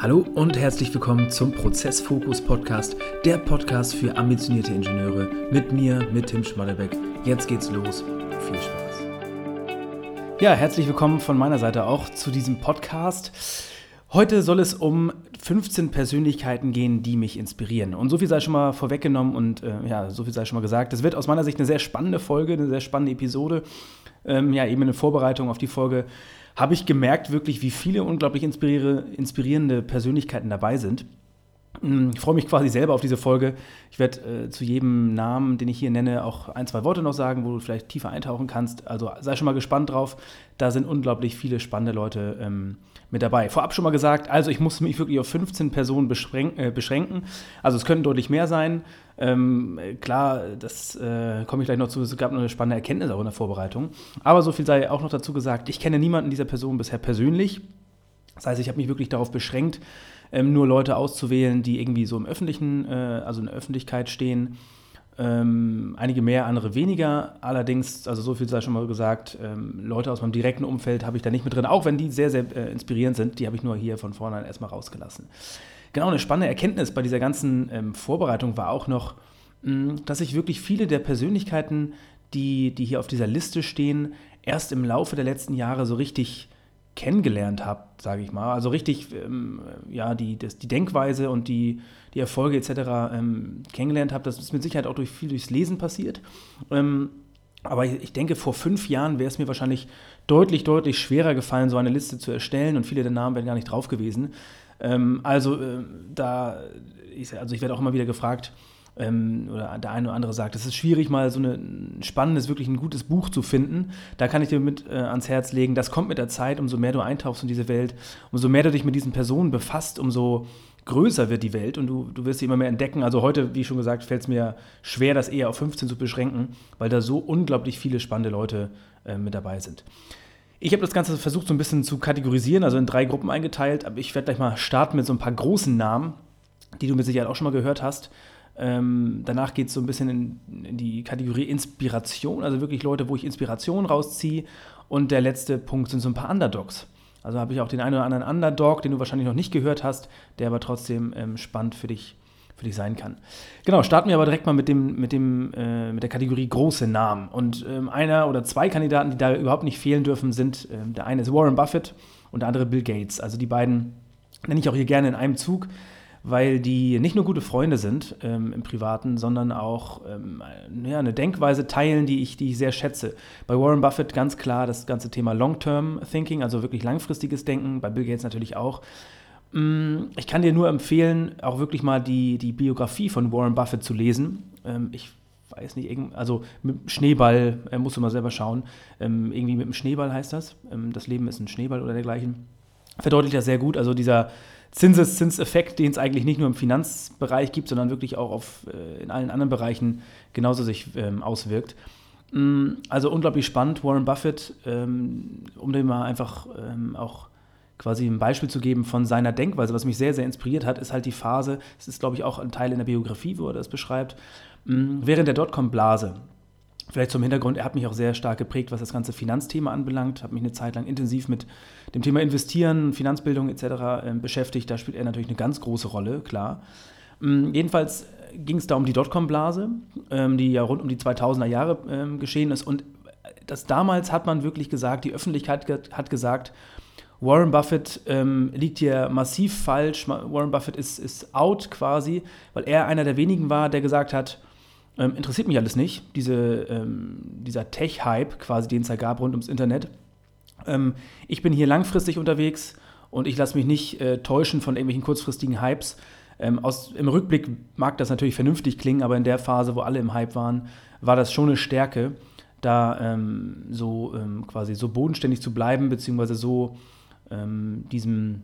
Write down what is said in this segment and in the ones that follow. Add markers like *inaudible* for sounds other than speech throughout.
Hallo und herzlich willkommen zum Prozessfokus Podcast, der Podcast für ambitionierte Ingenieure mit mir, mit Tim Schmallebeck. Jetzt geht's los. Viel Spaß. Ja, herzlich willkommen von meiner Seite auch zu diesem Podcast. Heute soll es um 15 Persönlichkeiten gehen, die mich inspirieren. Und so viel sei schon mal vorweggenommen und äh, ja, so viel sei schon mal gesagt. Das wird aus meiner Sicht eine sehr spannende Folge, eine sehr spannende Episode. Ähm, ja, eben eine Vorbereitung auf die Folge habe ich gemerkt, wirklich, wie viele unglaublich inspirierende Persönlichkeiten dabei sind. Hm, ich freue mich quasi selber auf diese Folge. Ich werde äh, zu jedem Namen, den ich hier nenne, auch ein, zwei Worte noch sagen, wo du vielleicht tiefer eintauchen kannst. Also sei schon mal gespannt drauf. Da sind unglaublich viele spannende Leute ähm, mit dabei. Vorab schon mal gesagt, also ich muss mich wirklich auf 15 Personen äh, beschränken. Also es könnten deutlich mehr sein. Ähm, klar, das äh, komme ich gleich noch zu. Es gab noch eine spannende Erkenntnis auch in der Vorbereitung. Aber so viel sei auch noch dazu gesagt. Ich kenne niemanden dieser Person bisher persönlich. Das heißt, ich habe mich wirklich darauf beschränkt, ähm, nur Leute auszuwählen, die irgendwie so im öffentlichen, äh, also in der Öffentlichkeit stehen. Ähm, einige mehr, andere weniger. Allerdings, also so viel sei schon mal gesagt, ähm, Leute aus meinem direkten Umfeld habe ich da nicht mit drin, auch wenn die sehr, sehr äh, inspirierend sind. Die habe ich nur hier von vornherein erstmal rausgelassen. Genau, eine spannende Erkenntnis bei dieser ganzen ähm, Vorbereitung war auch noch, mh, mm, dass ich wirklich viele der Persönlichkeiten, die, die hier auf dieser Liste stehen, erst im Laufe der letzten Jahre so richtig kennengelernt habe, sage ich mal. Also richtig, ähm, ja, die, das, die Denkweise und die, die Erfolge etc. Ähm, kennengelernt habe. Das ist mit Sicherheit auch durch viel durchs Lesen passiert. Ähm, aber ich, ich, denke, vor fünf Jahren wäre es mir wahrscheinlich deutlich, deutlich schwerer gefallen, so eine Liste zu erstellen und viele der Namen wären gar nicht drauf gewesen. Ähm, also äh, da, ich, also ich werde auch immer wieder gefragt, ähm, oder der eine oder andere sagt, es ist schwierig, mal so ein spannendes, wirklich ein gutes Buch zu finden. Da kann ich dir mit äh, ans Herz legen, das kommt mit der Zeit, umso mehr du eintauchst in diese Welt, umso mehr du dich mit diesen Personen befasst, umso größer wird die Welt und du, du wirst sie immer mehr entdecken. Also heute, wie schon gesagt, fällt es mir schwer, das eher auf 15 zu beschränken, weil da so unglaublich viele spannende Leute äh, mit dabei sind. Ich habe das Ganze versucht so ein bisschen zu kategorisieren, also in drei Gruppen eingeteilt, aber ich werde gleich mal starten mit so ein paar großen Namen, die du mit Sicherheit auch schon mal gehört hast. Ähm, danach geht es so ein bisschen in, in, die Kategorie Inspiration, also wirklich Leute, wo ich Inspiration rausziehe. Und der letzte Punkt sind so ein paar Underdogs. Also habe ich auch den einen oder anderen Underdog, den du wahrscheinlich noch nicht gehört hast, der aber trotzdem ähm, spannend für dich, für dich sein kann. Genau, starten wir aber direkt mal mit, dem, mit, dem, äh, mit der Kategorie große Namen. Und ähm, einer oder zwei Kandidaten, die da überhaupt nicht fehlen dürfen, sind, äh, der eine ist Warren Buffett und der andere Bill Gates. Also die beiden nenne ich auch hier gerne in einem Zug weil die nicht nur gute Freunde sind ähm, im Privaten, sondern auch ähm, ja, eine Denkweise teilen, die ich, die ich sehr schätze. Bei Warren Buffett ganz klar das ganze Thema Long-Term Thinking, also wirklich langfristiges Denken, bei Bill Gates natürlich auch. Mm, ich kann dir nur empfehlen, auch wirklich mal die, die Biografie von Warren Buffett zu lesen. Ähm, ich weiß nicht, also mit dem Schneeball, äh, musst du mal selber schauen. Ähm, irgendwie mit dem Schneeball heißt das. Ähm, das Leben ist ein Schneeball oder dergleichen. Verdeutlicht das sehr gut. Also dieser Zinseszinseffekt, den es eigentlich nicht nur im Finanzbereich gibt, sondern wirklich auch auf, äh, in allen anderen Bereichen genauso sich ähm, auswirkt. Mm, also unglaublich spannend, Warren Buffett, ähm, um dem mal einfach ähm, auch quasi ein Beispiel zu geben von seiner Denkweise, was mich sehr, sehr inspiriert hat, ist halt die Phase, es ist glaube ich auch ein Teil in der Biografie, wo er das beschreibt, mm, während der Dotcom-Blase. Vielleicht zum Hintergrund, er hat mich auch sehr stark geprägt, was das ganze Finanzthema anbelangt, habe mich eine Zeit lang intensiv mit dem Thema Investieren, Finanzbildung etc. Äh, beschäftigt. Da spielt er natürlich eine ganz große Rolle, klar. Ähm, jedenfalls ging es da um die Dotcom-Blase, ähm, die ja rund um die 2000er Jahre ähm, geschehen ist. Und das damals hat man wirklich gesagt, die Öffentlichkeit hat gesagt, Warren Buffett ähm, liegt hier massiv falsch. Warren Buffett ist, ist out quasi, weil er einer der wenigen war, der gesagt hat, ähm, interessiert mich alles nicht, diese, ähm, dieser Tech-Hype quasi, den es da gab rund ums Internet. Ähm, ich bin hier langfristig unterwegs und ich lasse mich nicht äh, täuschen von irgendwelchen kurzfristigen Hypes. Ähm, aus, Im Rückblick mag das natürlich vernünftig klingen, aber in der Phase, wo alle im Hype waren, war das schon eine Stärke, da ähm, so ähm, quasi so bodenständig zu bleiben, beziehungsweise so diesem,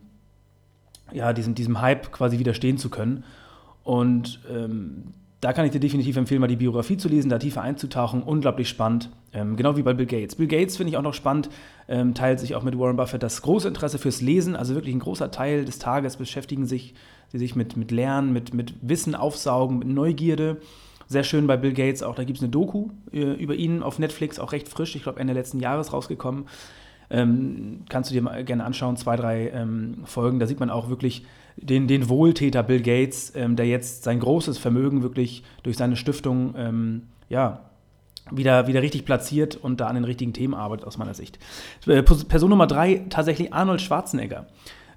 ja, diesem, diesem Hype quasi widerstehen zu können. Und ähm, da kann ich dir definitiv empfehlen, mal die Biografie zu lesen, da tiefer einzutauchen. Unglaublich spannend. Ähm, genau wie bei Bill Gates. Bill Gates finde ich auch noch spannend, ähm, teilt sich auch mit Warren Buffett das große Interesse fürs Lesen. Also wirklich ein großer Teil des Tages beschäftigen sich sie sich mit, mit Lernen, mit, mit Wissen aufsaugen, mit Neugierde. Sehr schön bei Bill Gates auch, da gibt es eine Doku äh, über ihn auf Netflix, auch recht frisch, ich glaube Ende letzten Jahres rausgekommen. Ähm, kannst du dir mal gerne anschauen, zwei, drei ähm, Folgen. Da sieht man auch wirklich den, den Wohltäter Bill Gates, ähm, der jetzt sein großes Vermögen wirklich durch seine Stiftung ähm, ja, wieder, wieder richtig platziert und da an den richtigen Themen arbeitet, aus meiner Sicht. Äh, Person Nummer drei, tatsächlich Arnold Schwarzenegger.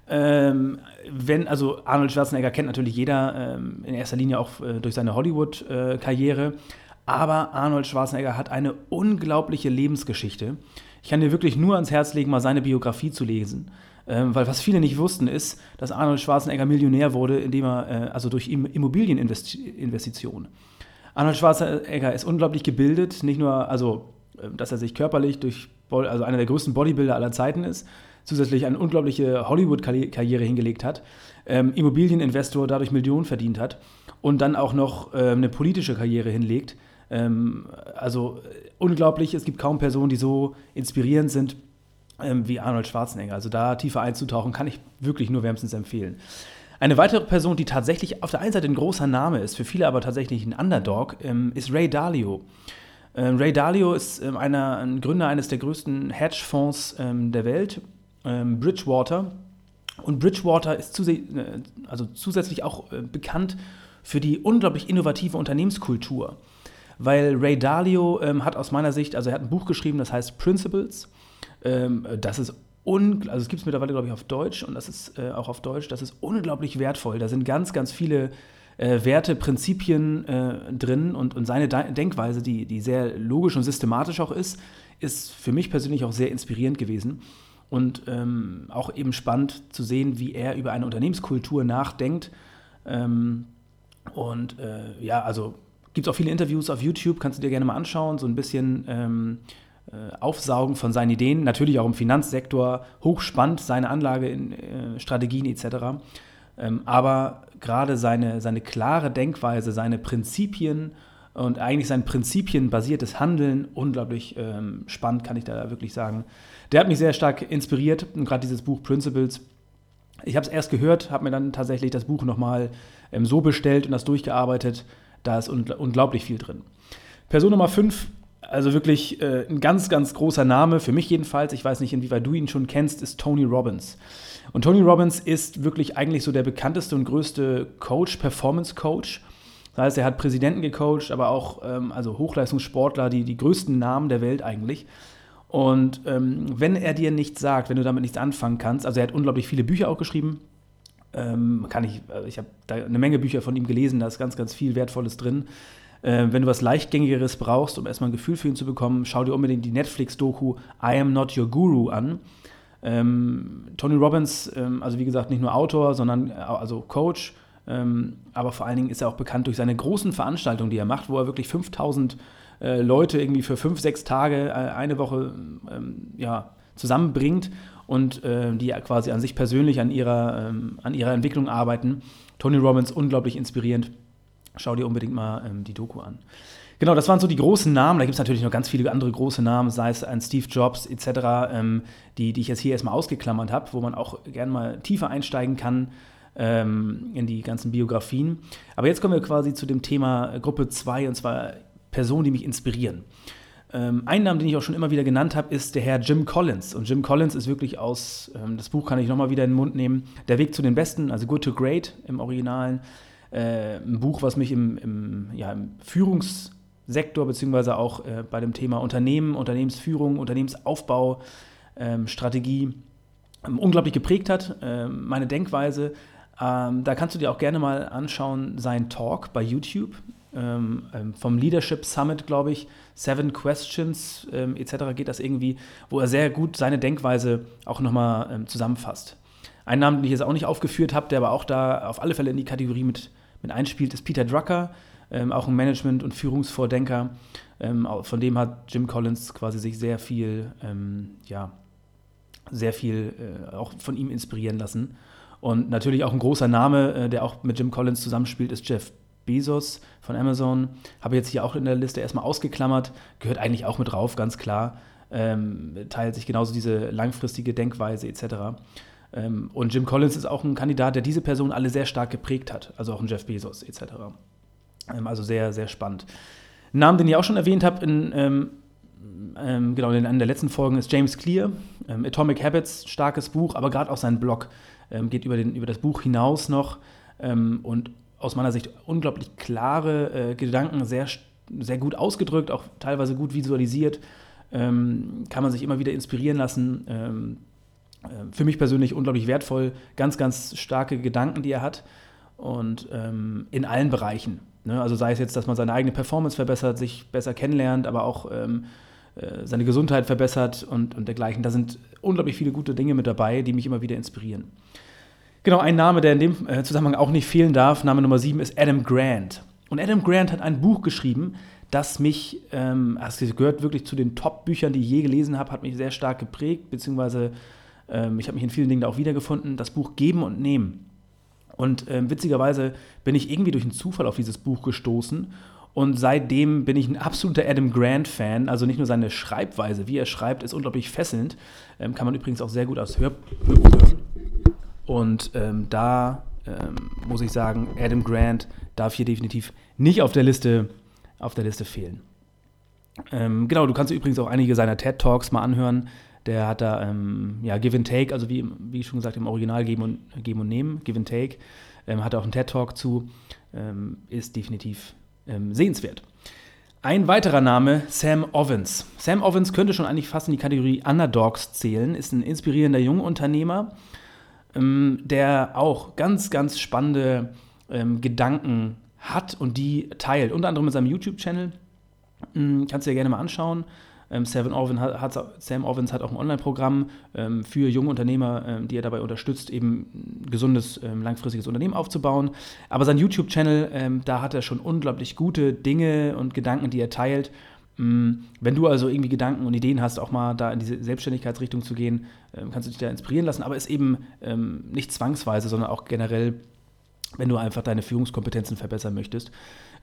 Ähm, wenn, also Arnold Schwarzenegger kennt natürlich jeder ähm, in erster Linie auch äh, durch seine Hollywood-Karriere, äh, aber Arnold Schwarzenegger hat eine unglaubliche Lebensgeschichte. Ich kann dir wirklich nur ans Herz legen, mal seine Biografie zu lesen. Ähm, weil was viele nicht wussten, ist, dass Arnold Schwarzenegger Millionär wurde, indem er, äh, also durch Immobilieninvestitionen. Arnold Schwarzenegger ist unglaublich gebildet, nicht nur, also, äh, dass er sich körperlich durch, also einer der größten Bodybuilder aller Zeiten ist, zusätzlich eine unglaubliche Hollywood-Karriere hingelegt hat, ähm, Immobilieninvestor dadurch Millionen verdient hat und dann auch noch äh, eine politische Karriere hinlegt. Ähm, also äh, unglaublich, es gibt kaum Personen, die so inspirierend sind ähm, wie Arnold Schwarzenegger. Also da tiefer einzutauchen, kann ich wirklich nur wärmstens empfehlen. Eine weitere Person, die tatsächlich auf der einen Seite ein großer Name ist, für viele aber tatsächlich ein Underdog, ähm, ist Ray Dalio. Ähm, Ray Dalio ist ähm, einer, ein Gründer eines der größten Hedgefonds ähm, der Welt, ähm, Bridgewater. Und Bridgewater ist zus äh, also zusätzlich auch äh, bekannt für die unglaublich innovative Unternehmenskultur. Weil Ray Dalio ähm, hat aus meiner Sicht, also er hat ein Buch geschrieben, das heißt Principles. Das ist also es gibt es mittlerweile, glaube ich, auf Deutsch und das ist äh, auch auf Deutsch, das ist unglaublich wertvoll. Da sind ganz, ganz viele äh, Werte, Prinzipien äh, drin und, und seine De Denkweise, die, die sehr logisch und systematisch auch ist, ist für mich persönlich auch sehr inspirierend gewesen. Und ähm, auch eben spannend zu sehen, wie er über eine Unternehmenskultur nachdenkt. Ähm, und äh, ja, also gibt es auch viele Interviews auf YouTube, kannst du dir gerne mal anschauen, so ein bisschen ähm, äh, aufsaugen von seinen Ideen, natürlich auch im Finanzsektor, hochspannend, seine Anlagestrategien äh, etc. Ähm, aber gerade seine, seine klare Denkweise, seine Prinzipien und eigentlich sein prinzipienbasiertes Handeln, unglaublich ähm, spannend, kann ich da wirklich sagen. Der hat mich sehr stark inspiriert und gerade dieses Buch Principles. Ich habe es erst gehört, habe mir dann tatsächlich das Buch nochmal ähm, so bestellt und das durchgearbeitet. Da ist unglaublich viel drin. Person Nummer 5 also wirklich äh, ein ganz, ganz großer Name, für mich jedenfalls, ich weiß nicht, inwieweit du ihn schon kennst, ist Tony Robbins. Und Tony Robbins ist wirklich eigentlich so der bekannteste und größte Coach, Performance-Coach. Das heißt, er hat Präsidenten gecoacht, aber auch ähm, also Hochleistungssportler, die, die größten Namen der Welt eigentlich. Und ähm, wenn er dir nichts sagt, wenn du damit nichts anfangen kannst, also er hat unglaublich viele Bücher auch geschrieben, ähm, kann ich, äh, ich habe da eine Menge Bücher von ihm gelesen, da ist ganz, ganz viel Wertvolles drin. Äh, wenn du was Leichtgängigeres brauchst, um erstmal ein Gefühl für ihn zu bekommen, schau dir unbedingt die Netflix-Doku I Am Not Your Guru an. Ähm, Tony Robbins, ähm, also wie gesagt, nicht nur Autor, sondern äh, also Coach, ähm, aber vor allen Dingen ist er auch bekannt durch seine großen Veranstaltungen, die er macht, wo er wirklich 5000 äh, Leute irgendwie für fünf, sechs Tage, äh, eine Woche ähm, ja, zusammenbringt und äh, die quasi an sich persönlich an ihrer, ähm, an ihrer Entwicklung arbeiten. Tony Robbins, unglaublich inspirierend. Schau dir unbedingt mal ähm, die Doku an. Genau, das waren so die großen Namen. Da gibt es natürlich noch ganz viele andere große Namen, sei es ein Steve Jobs etc., ähm, die, die ich jetzt hier erstmal ausgeklammert habe, wo man auch gerne mal tiefer einsteigen kann ähm, in die ganzen Biografien. Aber jetzt kommen wir quasi zu dem Thema Gruppe 2 und zwar Personen, die mich inspirieren. Ähm, ein Name, den ich auch schon immer wieder genannt habe, ist der Herr Jim Collins. Und Jim Collins ist wirklich aus, ähm, das Buch kann ich nochmal wieder in den Mund nehmen, Der Weg zu den Besten, also Good to Great im Originalen äh, ein Buch, was mich im, im, ja, im Führungssektor beziehungsweise auch äh, bei dem Thema Unternehmen, Unternehmensführung, Unternehmensaufbau, ähm, Strategie ähm, unglaublich geprägt hat, ähm, meine Denkweise. Ähm, da kannst du dir auch gerne mal anschauen, sein Talk bei YouTube. Ähm, ähm, vom Leadership Summit, glaube ich, Seven Questions ähm, etc. geht das irgendwie, wo er sehr gut seine Denkweise auch nochmal ähm, zusammenfasst. Ein Name, den ich jetzt auch nicht aufgeführt habe, der aber auch da auf alle Fälle in die Kategorie mit mit einspielt, ist Peter Drucker, ähm, auch ein Management- und Führungsvordenker. Ähm, von dem hat Jim Collins quasi sich sehr viel, ähm, ja, sehr viel äh, auch von ihm inspirieren lassen. Und natürlich auch ein großer Name, äh, der auch mit Jim Collins zusammenspielt, ist Jeff Bezos von Amazon. Habe jetzt hier auch in der Liste erstmal ausgeklammert, gehört eigentlich auch mit drauf, ganz klar. Ähm, teilt sich genauso diese langfristige Denkweise etc. Ähm, und Jim Collins ist auch ein Kandidat, der diese Personen alle sehr stark geprägt hat, also auch ein Jeff Bezos etc. Ähm, also sehr, sehr spannend. Ein Name, den ich auch schon erwähnt habe, in, ähm, ähm, genau, in einer der letzten Folgen ist James Clear. Ähm, Atomic Habits, starkes Buch, aber gerade auch sein Blog ähm, geht über, den, über das Buch hinaus noch und aus meiner Sicht unglaublich klare äh, Gedanken, sehr, sehr gut ausgedrückt, auch teilweise gut visualisiert. Kann man sich immer wieder inspirieren lassen. Äh, für mich persönlich unglaublich wertvoll, ganz, ganz starke Gedanken, die er hat und ähm, in allen Bereichen. Ne? Also sei es jetzt, dass man seine eigene Performance verbessert, sich besser kennenlernt, aber auch ähm, äh, seine Gesundheit verbessert und, und dergleichen. Da sind unglaublich viele gute Dinge mit dabei, die mich immer wieder inspirieren. Genau, ein Name, der in dem äh, Zusammenhang auch nicht fehlen darf, Name Nummer 7 ist Adam Grant. Und Adam Grant hat ein Buch geschrieben, das mich, ähm, es gehört wirklich zu den Top-Büchern, die ich je gelesen habe, hat mich sehr stark geprägt, beziehungsweise ähm, ich habe mich in vielen Dingen da auch wiedergefunden. Das Buch Geben und Nehmen. Und ähm, witzigerweise bin ich irgendwie durch einen Zufall auf dieses Buch gestoßen. Und seitdem bin ich ein absoluter Adam Grant-Fan. Also nicht nur seine Schreibweise, wie er schreibt, ist unglaublich fesselnd. Ähm, kann man übrigens auch sehr gut aus Hörbuch hören. Und ähm, da ähm, muss ich sagen, Adam Grant darf hier definitiv nicht auf der Liste, auf der Liste fehlen. Ähm, genau, du kannst übrigens auch einige seiner TED Talks mal anhören. Der hat da ähm, ja, Give and Take, also wie, wie schon gesagt im Original Geben und, Geben und Nehmen, Give and Take. Ähm, hat auch einen TED-Talk zu, ähm, ist definitiv ähm, sehenswert. Ein weiterer Name, Sam Ovens. Sam Ovens könnte schon eigentlich fast in die Kategorie Underdogs zählen, ist ein inspirierender Jungunternehmer, ähm, der auch ganz, ganz spannende ähm, Gedanken hat und die teilt. Unter anderem mit seinem YouTube-Channel. Hm, kannst du dir gerne mal anschauen. Ähm, Sam, Ovens hat, Sam Ovens hat auch ein Online-Programm ähm, für junge Unternehmer, ähm, die er dabei unterstützt, eben ein gesundes, ähm, langfristiges Unternehmen aufzubauen. Aber sein YouTube-Channel, ähm, da hat er schon unglaublich gute Dinge und Gedanken, die er teilt. Mm, wenn du also irgendwie Gedanken und Ideen hast, auch mal da in diese Selbstständigkeitsrichtung zu gehen, ähm, kannst du dich da inspirieren lassen. Aber es eben nicht zwangsweise, sondern auch generell wenn du einfach deine Führungskompetenzen verbessern möchtest.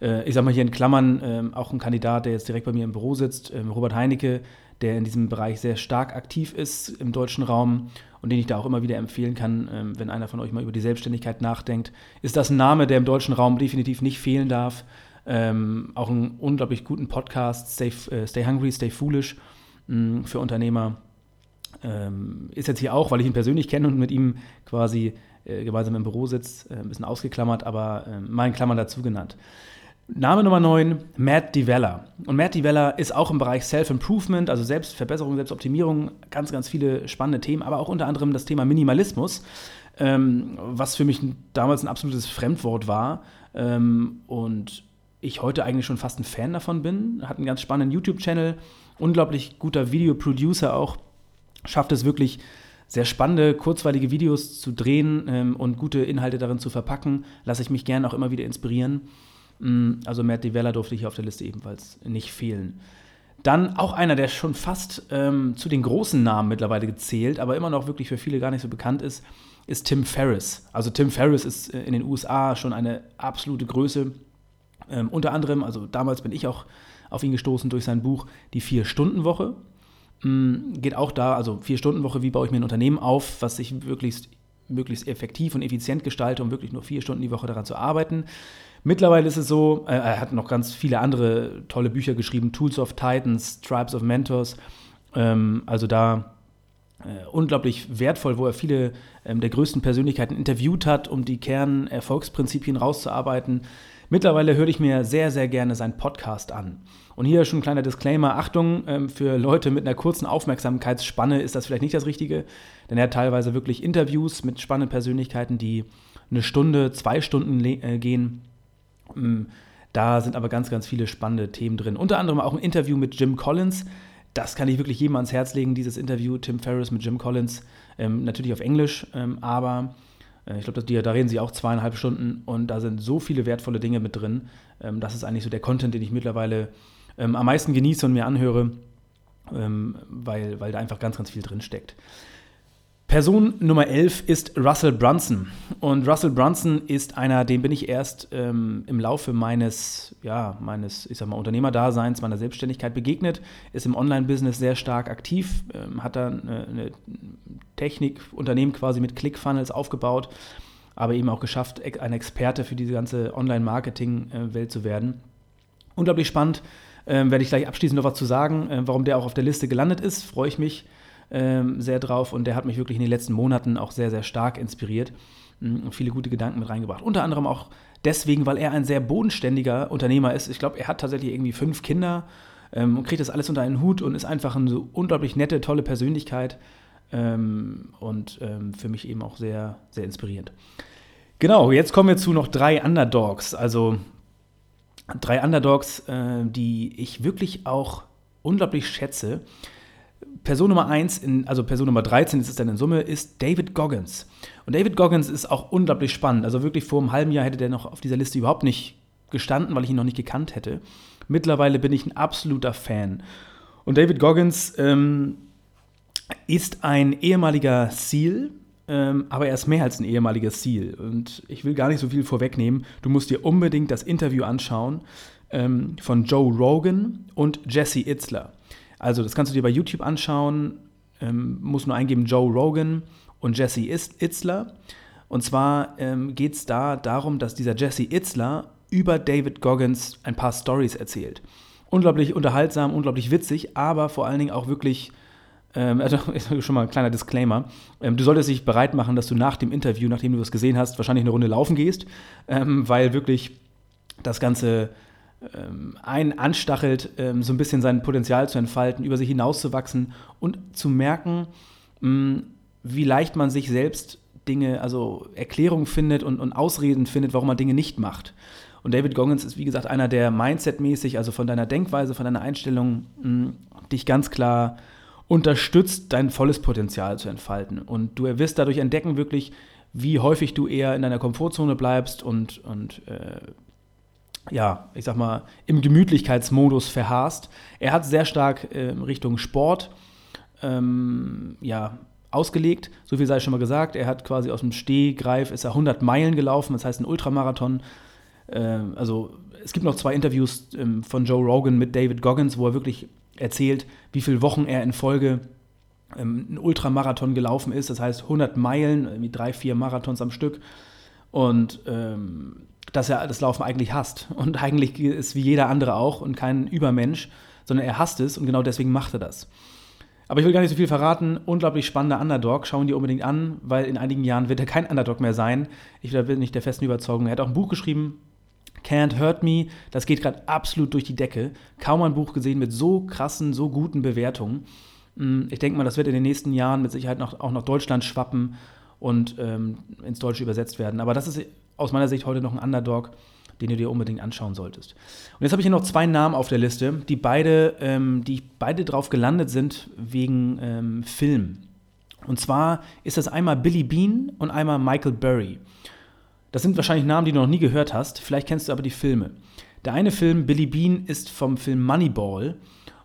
Äh, ich sage mal hier in Klammern ähm, auch ein Kandidat, der jetzt direkt bei mir im Büro sitzt, ähm, Robert Heinecke, der in diesem Bereich sehr stark aktiv ist im deutschen Raum und den ich da auch immer wieder empfehlen kann, ähm, wenn einer von euch mal über die Selbstständigkeit nachdenkt, ist das ein Name, der im deutschen Raum definitiv nicht fehlen darf. Ähm, auch einen unglaublich guten Podcast, Stay, äh, Stay Hungry, Stay Foolish mh, für Unternehmer. Ähm, ist jetzt hier auch, weil ich ihn persönlich kenne und mit ihm quasi äh, gemeinsam im Büro sitzt, äh, ein bisschen ausgeklammert, aber äh, mal in Klammern dazu genannt. Name Nummer 9, Matt Divella. Und Matt Divella ist auch im Bereich Self-Improvement, also Selbstverbesserung, Selbstoptimierung, ganz, ganz viele spannende Themen, aber auch unter anderem das Thema Minimalismus, ähm, was für mich damals ein absolutes Fremdwort war ähm, und ich heute eigentlich schon fast ein Fan davon bin. Hat einen ganz spannenden YouTube-Channel, unglaublich guter Videoproducer auch, schafft es wirklich, sehr spannende, kurzweilige Videos zu drehen ähm, und gute Inhalte darin zu verpacken. Lasse ich mich gerne auch immer wieder inspirieren. Mm, also Matt Devella durfte hier auf der Liste ebenfalls nicht fehlen. Dann auch einer, der schon fast ähm, zu den großen Namen mittlerweile gezählt, aber immer noch wirklich für viele gar nicht so bekannt ist, ist Tim Ferriss. Also Tim Ferriss ist äh, in den USA schon eine absolute Größe. Ähm, unter anderem, also damals bin ich auch auf ihn gestoßen durch sein Buch Die Vier-Stunden-Woche. Mm, geht auch da, also Vier-Stunden-Woche, wie baue ich mir ein Unternehmen auf, was ich möglichst, möglichst effektiv und effizient gestalte, um wirklich nur vier Stunden die Woche daran zu arbeiten. Mittlerweile ist es so, äh, er hat noch ganz viele andere tolle Bücher geschrieben, Tools of Titans, Tribes of Mentors, ähm, also da äh, unglaublich wertvoll, wo er viele ähm, der größten Persönlichkeiten interviewt hat, um die Kernerfolgsprinzipien rauszuarbeiten. Mittlerweile höre ich mir sehr, sehr gerne seinen Podcast an. Und hier schon ein kleiner Disclaimer: Achtung, ähm, für Leute mit einer kurzen Aufmerksamkeitsspanne ist das vielleicht nicht das Richtige, denn er hat teilweise wirklich Interviews mit spannenden Persönlichkeiten, die eine Stunde, zwei Stunden äh, gehen. Ähm, da sind aber ganz, ganz viele spannende Themen drin. Unter anderem auch ein Interview mit Jim Collins. Das kann ich wirklich jedem ans Herz legen, dieses Interview, Tim Ferriss mit Jim Collins. Ähm, natürlich auf Englisch, ähm, aber äh, ich glaube, da reden sie auch zweieinhalb Stunden und da sind so viele wertvolle Dinge mit drin. Ähm, das ist eigentlich so der Content, den ich mittlerweile ähm, am meisten genieße und mir anhöre, ähm, weil, weil da einfach ganz, ganz viel drin steckt. Person Nummer 11 ist Russell Brunson. Und Russell Brunson ist einer, dem bin ich erst ähm, im Laufe meines, ja, meines, ich sag mal, Unternehmerdaseins, meiner Selbstständigkeit begegnet, ist im Online-Business sehr stark aktiv, ähm, hat da eine, eine Technikunternehmen quasi mit ClickFunnels aufgebaut, aber eben auch geschafft, ein Experte für diese ganze Online-Marketing-Welt zu werden. Unglaublich spannend. Ähm, werde ich gleich abschließend noch was zu sagen, äh, warum der auch auf der Liste gelandet ist. Freue ich mich. Ähm, sehr drauf und der hat mich wirklich in den letzten Monaten auch sehr, sehr stark inspiriert mm, und viele gute Gedanken mit reingebracht. Unter anderem auch deswegen, weil er ein sehr bodenständiger Unternehmer ist. Ich glaube, er hat tatsächlich irgendwie fünf Kinder ähm, und kriegt das alles unter einen Hut und ist einfach eine so unglaublich nette, tolle Persönlichkeit ähm, und ähm, für mich eben auch sehr, sehr inspirierend. Genau, jetzt kommen wir zu noch drei Underdogs. Also drei Underdogs, äh, die ich wirklich auch unglaublich schätze. Person Nummer 1, also Person Nummer 13 ist es dann in Summe, ist David Goggins. Und David Goggins ist auch unglaublich spannend. Also wirklich vor einem halben Jahr hätte der noch auf dieser Liste überhaupt nicht gestanden, weil ich ihn noch nicht gekannt hätte. Mittlerweile bin ich ein absoluter Fan. Und David Goggins ähm, ist ein ehemaliger SEAL, ähm, aber er ist mehr als ein ehemaliger SEAL. Und ich will gar nicht so viel vorwegnehmen. Du musst dir unbedingt das Interview anschauen ähm, von Joe Rogan und Jesse Itzler. Also, das kannst du dir bei YouTube anschauen. Ähm, musst nur eingeben Joe Rogan und Jesse Itzler. Und zwar ähm, geht es da darum, dass dieser Jesse Itzler über David Goggins ein paar Stories erzählt. Unglaublich unterhaltsam, unglaublich witzig, aber vor allen Dingen auch wirklich ähm, also *laughs* schon mal ein kleiner Disclaimer. Ähm, du solltest dich bereit machen, dass du nach dem Interview, nachdem du es gesehen hast, wahrscheinlich eine Runde laufen gehst, ähm, weil wirklich das Ganze ähm, einen anstachelt, ähm, so ein bisschen sein Potenzial zu entfalten, über sich hinauszuwachsen und zu merken, mm, wie leicht man sich selbst Dinge, also Erklärungen findet und, und Ausreden findet, warum man Dinge nicht macht. Und David Goggins ist, wie gesagt, einer, der Mindset-mäßig, also von deiner Denkweise, von deiner Einstellung, mm, dich ganz klar unterstützt, dein volles Potenzial zu entfalten. Und du wirst dadurch entdecken, wirklich, wie häufig du eher in deiner Komfortzone bleibst und, und äh, ja, ich sag mal, im Gemütlichkeitsmodus verharrst. Er hat sehr stark äh, Richtung Sport ähm, ja, ausgelegt. So viel sei schon mal gesagt. Er hat quasi aus dem Stehgreif, ist er 100 Meilen gelaufen, das heißt ein Ultramarathon. Äh, also es gibt noch zwei Interviews ähm, von Joe Rogan mit David Goggins, wo er wirklich erzählt, wie viele Wochen er in Folge ähm, einen Ultramarathon gelaufen ist. Das heißt 100 Meilen, irgendwie drei, vier Marathons am Stück. Und ähm, dass er das Laufen eigentlich hasst. Und eigentlich ist wie jeder andere auch und kein Übermensch, sondern er hasst es und genau deswegen macht er das. Aber ich will gar nicht so viel verraten. Unglaublich spannender Underdog. Schauen die unbedingt an, weil in einigen Jahren wird er kein Underdog mehr sein. Ich bin nicht der festen Überzeugung. Er hat auch ein Buch geschrieben, Can't Hurt Me, das geht gerade absolut durch die Decke. Kaum ein Buch gesehen mit so krassen, so guten Bewertungen. Mm, ich denke mal, das wird in den nächsten Jahren mit Sicherheit noch, auch nach Deutschland schwappen und ähm, ins Deutsche übersetzt werden. Aber das ist aus meiner Sicht heute noch ein Underdog, den du dir unbedingt anschauen solltest. Und jetzt habe ich hier noch zwei Namen auf der Liste, die beide, ähm, die beide drauf gelandet sind wegen ähm, Film. Und zwar ist das einmal Billy Bean und einmal Michael Burry. Das sind wahrscheinlich Namen, die du noch nie gehört hast. Vielleicht kennst du aber die Filme. Der eine Film, Billy Bean, ist vom Film Moneyball.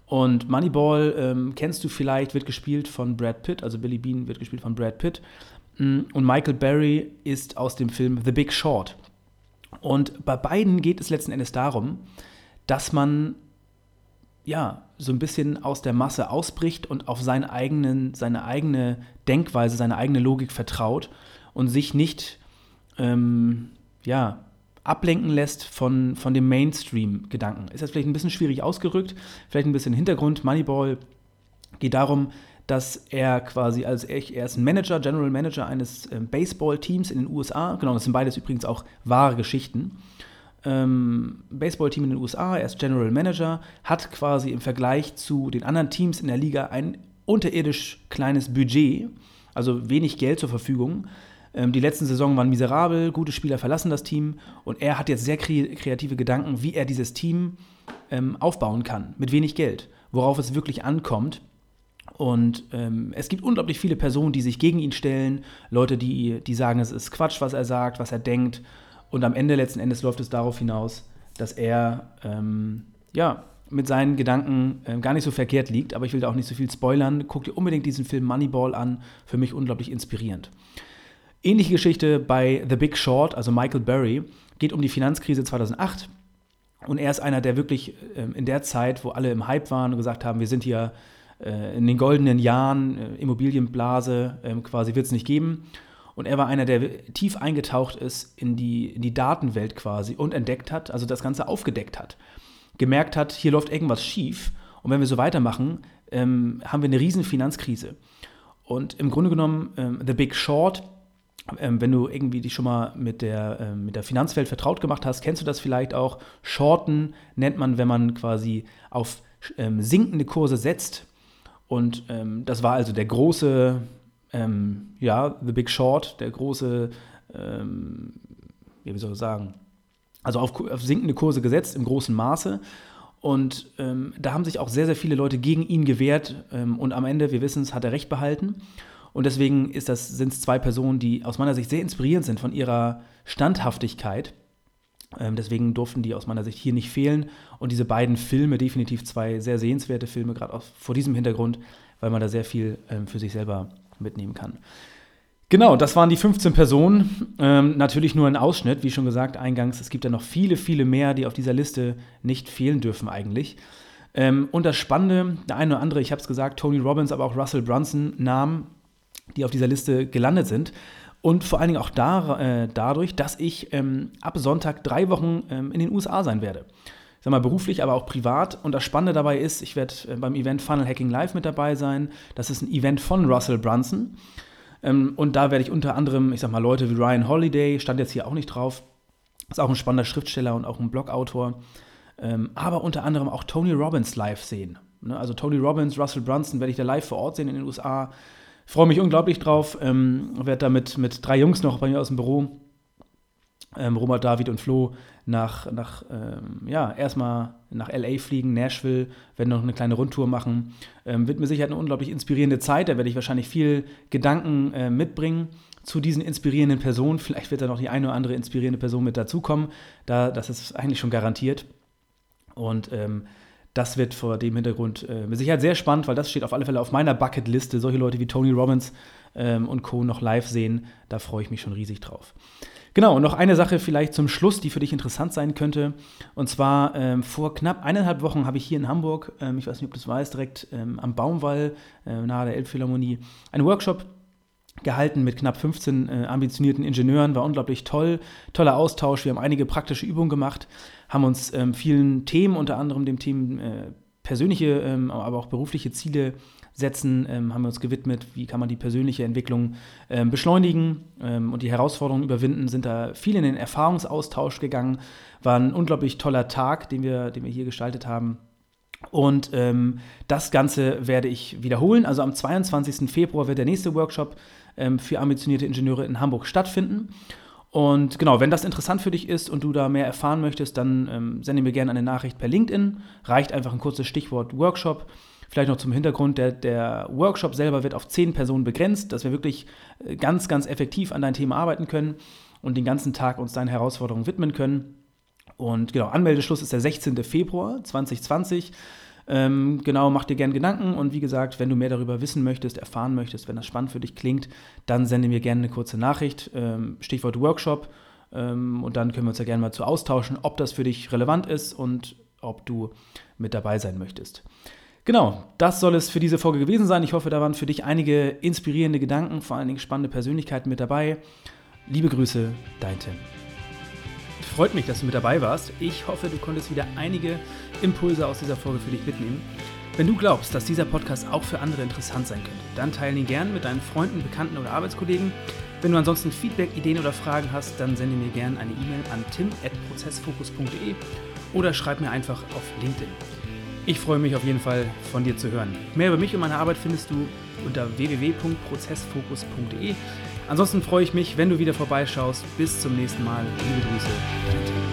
Und Moneyball ähm, kennst du vielleicht, wird gespielt von Brad Pitt. Also Billy Bean wird gespielt von Brad Pitt. Und Michael Berry ist aus dem Film The Big Short. Und bei beiden geht es letzten Endes darum, dass man ja so ein bisschen aus der Masse ausbricht und auf seinen eigenen, seine eigene Denkweise, seine eigene Logik vertraut und sich nicht ähm, ja, ablenken lässt von, von dem Mainstream-Gedanken. Ist das vielleicht ein bisschen schwierig ausgerückt, vielleicht ein bisschen Hintergrund. Moneyball geht darum, dass er quasi als er ist ein Manager, General Manager eines ähm, Baseball-Teams in den USA. Genau, das sind beides übrigens auch wahre Geschichten. Ähm, Baseball-Team in den USA, er ist General Manager, hat quasi im Vergleich zu den anderen Teams in der Liga ein unterirdisch kleines Budget, also wenig Geld zur Verfügung, ähm, die letzten Saisonen waren miserabel, gute Spieler verlassen das Team und er hat jetzt sehr kreative Gedanken, wie er dieses Team ähm, aufbauen kann, mit wenig Geld, worauf es wirklich ankommt. Und ähm, es gibt unglaublich viele Personen, die sich gegen ihn stellen, Leute, die, die sagen, es ist Quatsch, was er sagt, was er denkt. Und am Ende letzten Endes läuft es darauf hinaus, dass er ähm, ja, mit seinen Gedanken äh, gar nicht so verkehrt liegt. Aber ich will da auch nicht so viel spoilern. Guck dir unbedingt diesen Film Moneyball an. Für mich unglaublich inspirierend. Ähnliche Geschichte bei The Big Short, also Michael Burry, geht um die Finanzkrise 2008. Und er ist einer, der wirklich ähm, in der Zeit, wo alle im Hype waren und gesagt haben, wir sind hier äh, in den goldenen Jahren, äh, Immobilienblase, äh, quasi wird es nicht geben. Und er war einer, der tief eingetaucht ist in die, in die Datenwelt quasi und entdeckt hat, also das Ganze aufgedeckt hat. Gemerkt hat, hier läuft irgendwas schief und wenn wir so weitermachen, ähm, haben wir eine riesen Finanzkrise. Und im Grunde genommen, ähm, The Big Short, ähm, wenn du irgendwie dich schon mal mit der, ähm, mit der Finanzwelt vertraut gemacht hast, kennst du das vielleicht auch. Shorten nennt man, wenn man quasi auf ähm, sinkende Kurse setzt. Und ähm, das war also der große, ähm, ja, The Big Short, der große, wie soll ich sagen, also auf, auf sinkende Kurse gesetzt im großen Maße. Und ähm, da haben sich auch sehr, sehr viele Leute gegen ihn gewehrt. Ähm, und am Ende, wir wissen es, hat er recht behalten. Und deswegen sind es zwei Personen, die aus meiner Sicht sehr inspirierend sind von ihrer Standhaftigkeit. Ähm, deswegen durften die aus meiner Sicht hier nicht fehlen. Und diese beiden Filme, definitiv zwei sehr sehenswerte Filme, gerade vor diesem Hintergrund, weil man da sehr viel ähm, für sich selber mitnehmen kann. Genau, das waren die 15 Personen. Ähm, natürlich nur ein Ausschnitt, wie schon gesagt eingangs. Es gibt ja noch viele, viele mehr, die auf dieser Liste nicht fehlen dürfen eigentlich. Ähm, und das Spannende, der eine oder andere, ich habe es gesagt, Tony Robbins, aber auch Russell Brunson Namen, die auf dieser Liste gelandet sind. Und vor allen Dingen auch da, äh, dadurch, dass ich ähm, ab Sonntag drei Wochen ähm, in den USA sein werde. Ich sag mal beruflich, aber auch privat. Und das Spannende dabei ist, ich werde äh, beim Event Funnel Hacking Live mit dabei sein. Das ist ein Event von Russell Brunson. Ähm, und da werde ich unter anderem, ich sag mal, Leute wie Ryan Holiday, stand jetzt hier auch nicht drauf, ist auch ein spannender Schriftsteller und auch ein Blogautor, ähm, aber unter anderem auch Tony Robbins live sehen. Ne? Also Tony Robbins, Russell Brunson werde ich da live vor Ort sehen in den USA. Freue mich unglaublich drauf. Ähm, werde da mit, mit drei Jungs noch bei mir aus dem Büro, ähm, Robert, David und Flo, nach, nach ähm, ja, erstmal nach LA fliegen, Nashville, werden noch eine kleine Rundtour machen. Ähm, wird mir sicher eine unglaublich inspirierende Zeit. Da werde ich wahrscheinlich viel Gedanken äh, mitbringen zu diesen inspirierenden Personen. Vielleicht wird da noch die eine oder andere inspirierende Person mit dazukommen. Da, das ist eigentlich schon garantiert. Und ähm, das wird vor dem Hintergrund äh, mit Sicherheit sehr spannend, weil das steht auf alle Fälle auf meiner Bucketliste. Solche Leute wie Tony Robbins ähm, und Co. noch live sehen, da freue ich mich schon riesig drauf. Genau, und noch eine Sache vielleicht zum Schluss, die für dich interessant sein könnte. Und zwar ähm, vor knapp eineinhalb Wochen habe ich hier in Hamburg, ähm, ich weiß nicht, ob du es weißt, direkt ähm, am Baumwall, äh, nahe der Elbphilharmonie, einen Workshop gehalten mit knapp 15 äh, ambitionierten Ingenieuren. War unglaublich toll, toller Austausch. Wir haben einige praktische Übungen gemacht, haben uns ähm, vielen Themen, unter anderem dem Thema äh, persönliche, ähm, aber auch berufliche Ziele setzen, ähm, haben wir uns gewidmet, wie kann man die persönliche Entwicklung ähm, beschleunigen ähm, und die Herausforderungen überwinden, sind da viel in den Erfahrungsaustausch gegangen. War ein unglaublich toller Tag, den wir, den wir hier gestaltet haben. Und ähm, das Ganze werde ich wiederholen. Also am 22. Februar wird der nächste Workshop ähm, für ambitionierte Ingenieure in Hamburg stattfinden. Und genau, wenn das interessant für dich ist und du da mehr erfahren möchtest, dann ähm, sende mir gerne eine Nachricht per LinkedIn. Reicht einfach ein kurzes Stichwort Workshop. Vielleicht noch zum Hintergrund, der, der Workshop selber wird auf zehn Personen begrenzt, dass wir wirklich äh, ganz, ganz effektiv an dein Thema arbeiten können und den ganzen Tag uns deinen Herausforderungen widmen können. Und genau, Anmeldeschluss ist der 16. Februar 2020. Ähm, genau, mach dir gerne Gedanken und wie gesagt, wenn du mehr darüber wissen möchtest, erfahren möchtest, wenn das spannend für dich klingt, dann sende mir gerne eine kurze Nachricht, ähm, Stichwort Workshop ähm, und dann können wir uns ja gerne mal zu austauschen, ob das für dich relevant ist und ob du mit dabei sein möchtest. Genau, das soll es für diese Folge gewesen sein. Ich hoffe, da waren für dich einige inspirierende Gedanken, vor allen Dingen spannende Persönlichkeiten mit dabei. Liebe Grüße, dein Tim. Freut mich, dass du mit dabei warst. Ich hoffe, du konntest wieder einige Impulse aus dieser Folge für dich mitnehmen. Wenn du glaubst, dass dieser Podcast auch für andere interessant sein könnte, dann teile ihn gern mit deinen Freunden, Bekannten oder Arbeitskollegen. Wenn du ansonsten Feedback, Ideen oder Fragen hast, dann sende mir gerne eine E-Mail an tim.prozessfokus.de oder schreib mir einfach auf LinkedIn. Ich freue mich auf jeden Fall von dir zu hören. Mehr über mich und meine Arbeit findest du unter www.prozessfokus.de. Ansonsten freue ich mich, wenn du wieder vorbeischaust. Bis zum nächsten Mal. Liebe Grüße.